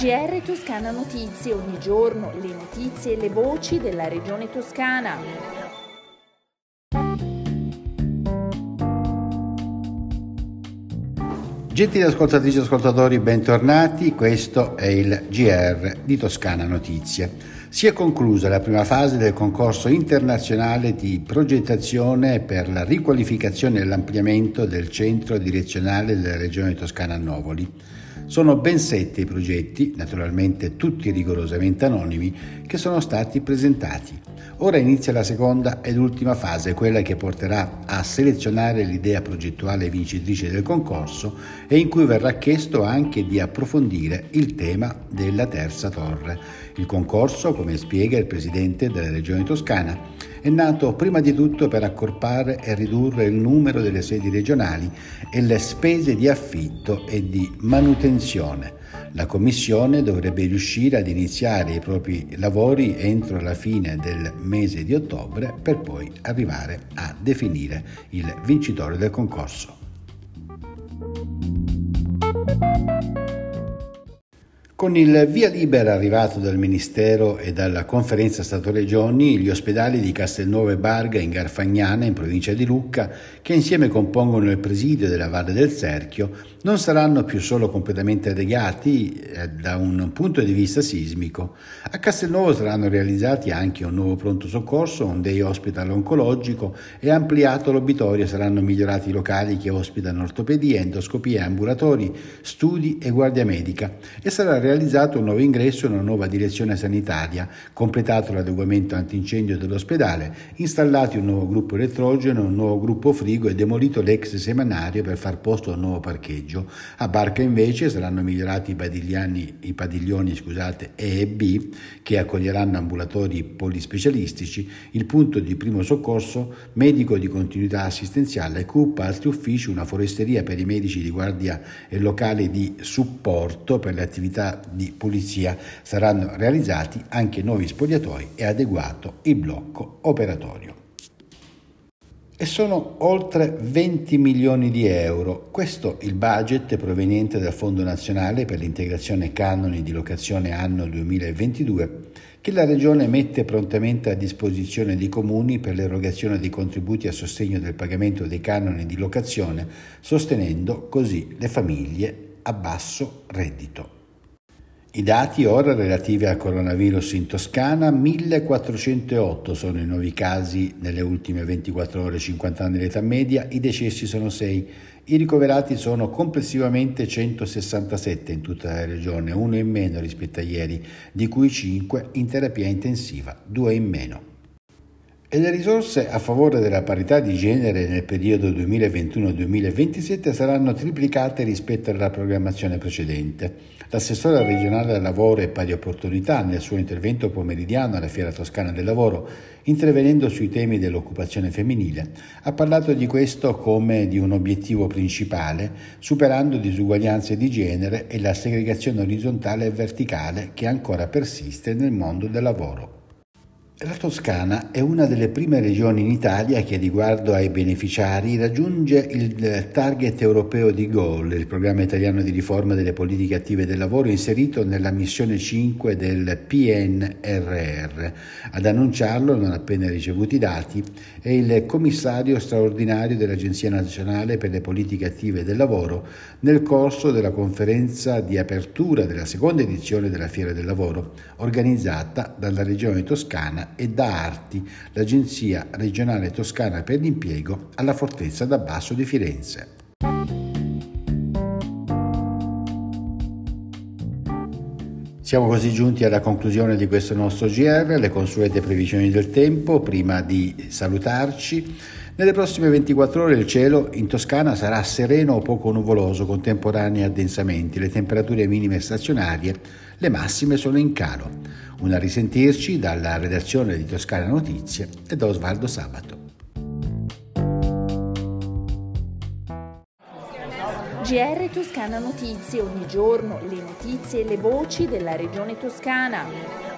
GR Toscana Notizie, ogni giorno le notizie e le voci della regione toscana. Gentili ascoltatrici e ascoltatori, bentornati. Questo è il GR di Toscana Notizie. Si è conclusa la prima fase del concorso internazionale di progettazione per la riqualificazione e l'ampliamento del centro direzionale della regione toscana Novoli. Sono ben sette i progetti, naturalmente tutti rigorosamente anonimi, che sono stati presentati. Ora inizia la seconda ed ultima fase, quella che porterà a selezionare l'idea progettuale vincitrice del concorso e in cui verrà chiesto anche di approfondire il tema della terza torre. Il concorso, come spiega il presidente della regione toscana, è nato prima di tutto per accorpare e ridurre il numero delle sedi regionali e le spese di affitto e di manutenzione la Commissione dovrebbe riuscire ad iniziare i propri lavori entro la fine del mese di ottobre per poi arrivare a definire il vincitore del concorso. Con il via libera arrivato dal Ministero e dalla Conferenza Stato-Regioni, gli ospedali di Castelnuovo e Barga in Garfagnana, in provincia di Lucca, che insieme compongono il presidio della Valle del Serchio, non saranno più solo completamente adeguati eh, da un punto di vista sismico. A Castelnuovo saranno realizzati anche un nuovo pronto soccorso, un day hospital oncologico e ampliato l'obitorio saranno migliorati i locali che ospitano ortopedia, endoscopia, ambulatori, studi e guardia medica e sarà realizzato un nuovo ingresso e una nuova direzione sanitaria, completato l'adeguamento antincendio dell'ospedale, installati un nuovo gruppo elettrogeno, un nuovo gruppo frigo e demolito l'ex seminario per far posto a un nuovo parcheggio. A Barca invece saranno migliorati i, i padiglioni scusate, E e B che accoglieranno ambulatori polispecialistici, il punto di primo soccorso, medico di continuità assistenziale, CUP, altri uffici, una foresteria per i medici di guardia e locale di supporto per le attività di pulizia. Saranno realizzati anche nuovi spogliatoi e adeguato il blocco operatorio e sono oltre 20 milioni di euro. Questo il budget proveniente dal Fondo Nazionale per l'integrazione canoni di locazione anno 2022 che la Regione mette prontamente a disposizione dei comuni per l'erogazione dei contributi a sostegno del pagamento dei canoni di locazione, sostenendo così le famiglie a basso reddito. I dati ora relativi al coronavirus in Toscana, 1408 sono i nuovi casi nelle ultime 24 ore, 50 anni l'età media, i decessi sono 6, i ricoverati sono complessivamente 167 in tutta la regione, uno in meno rispetto a ieri, di cui 5 in terapia intensiva, 2 in meno e le risorse a favore della parità di genere nel periodo 2021-2027 saranno triplicate rispetto alla programmazione precedente. L'assessore regionale al lavoro e pari opportunità nel suo intervento pomeridiano alla Fiera Toscana del Lavoro, intervenendo sui temi dell'occupazione femminile, ha parlato di questo come di un obiettivo principale, superando disuguaglianze di genere e la segregazione orizzontale e verticale che ancora persiste nel mondo del lavoro. La Toscana è una delle prime regioni in Italia che riguardo ai beneficiari raggiunge il target europeo di GOAL, il programma italiano di riforma delle politiche attive del lavoro inserito nella missione 5 del PNRR. Ad annunciarlo, non appena ricevuti i dati, è il commissario straordinario dell'Agenzia nazionale per le politiche attive del lavoro nel corso della conferenza di apertura della seconda edizione della Fiera del Lavoro, organizzata dalla Regione Toscana e da Arti, l'Agenzia regionale toscana per l'impiego, alla Fortezza d'Abbasso di Firenze. Siamo così giunti alla conclusione di questo nostro GR, le consuete previsioni del tempo. Prima di salutarci, nelle prossime 24 ore il cielo in Toscana sarà sereno o poco nuvoloso, con temporanei addensamenti. Le temperature minime stazionarie, le massime sono in calo. Una risentirci dalla redazione di Toscana Notizie e da Osvaldo Sabato. GR Toscana Notizie, ogni giorno le notizie e le voci della regione toscana.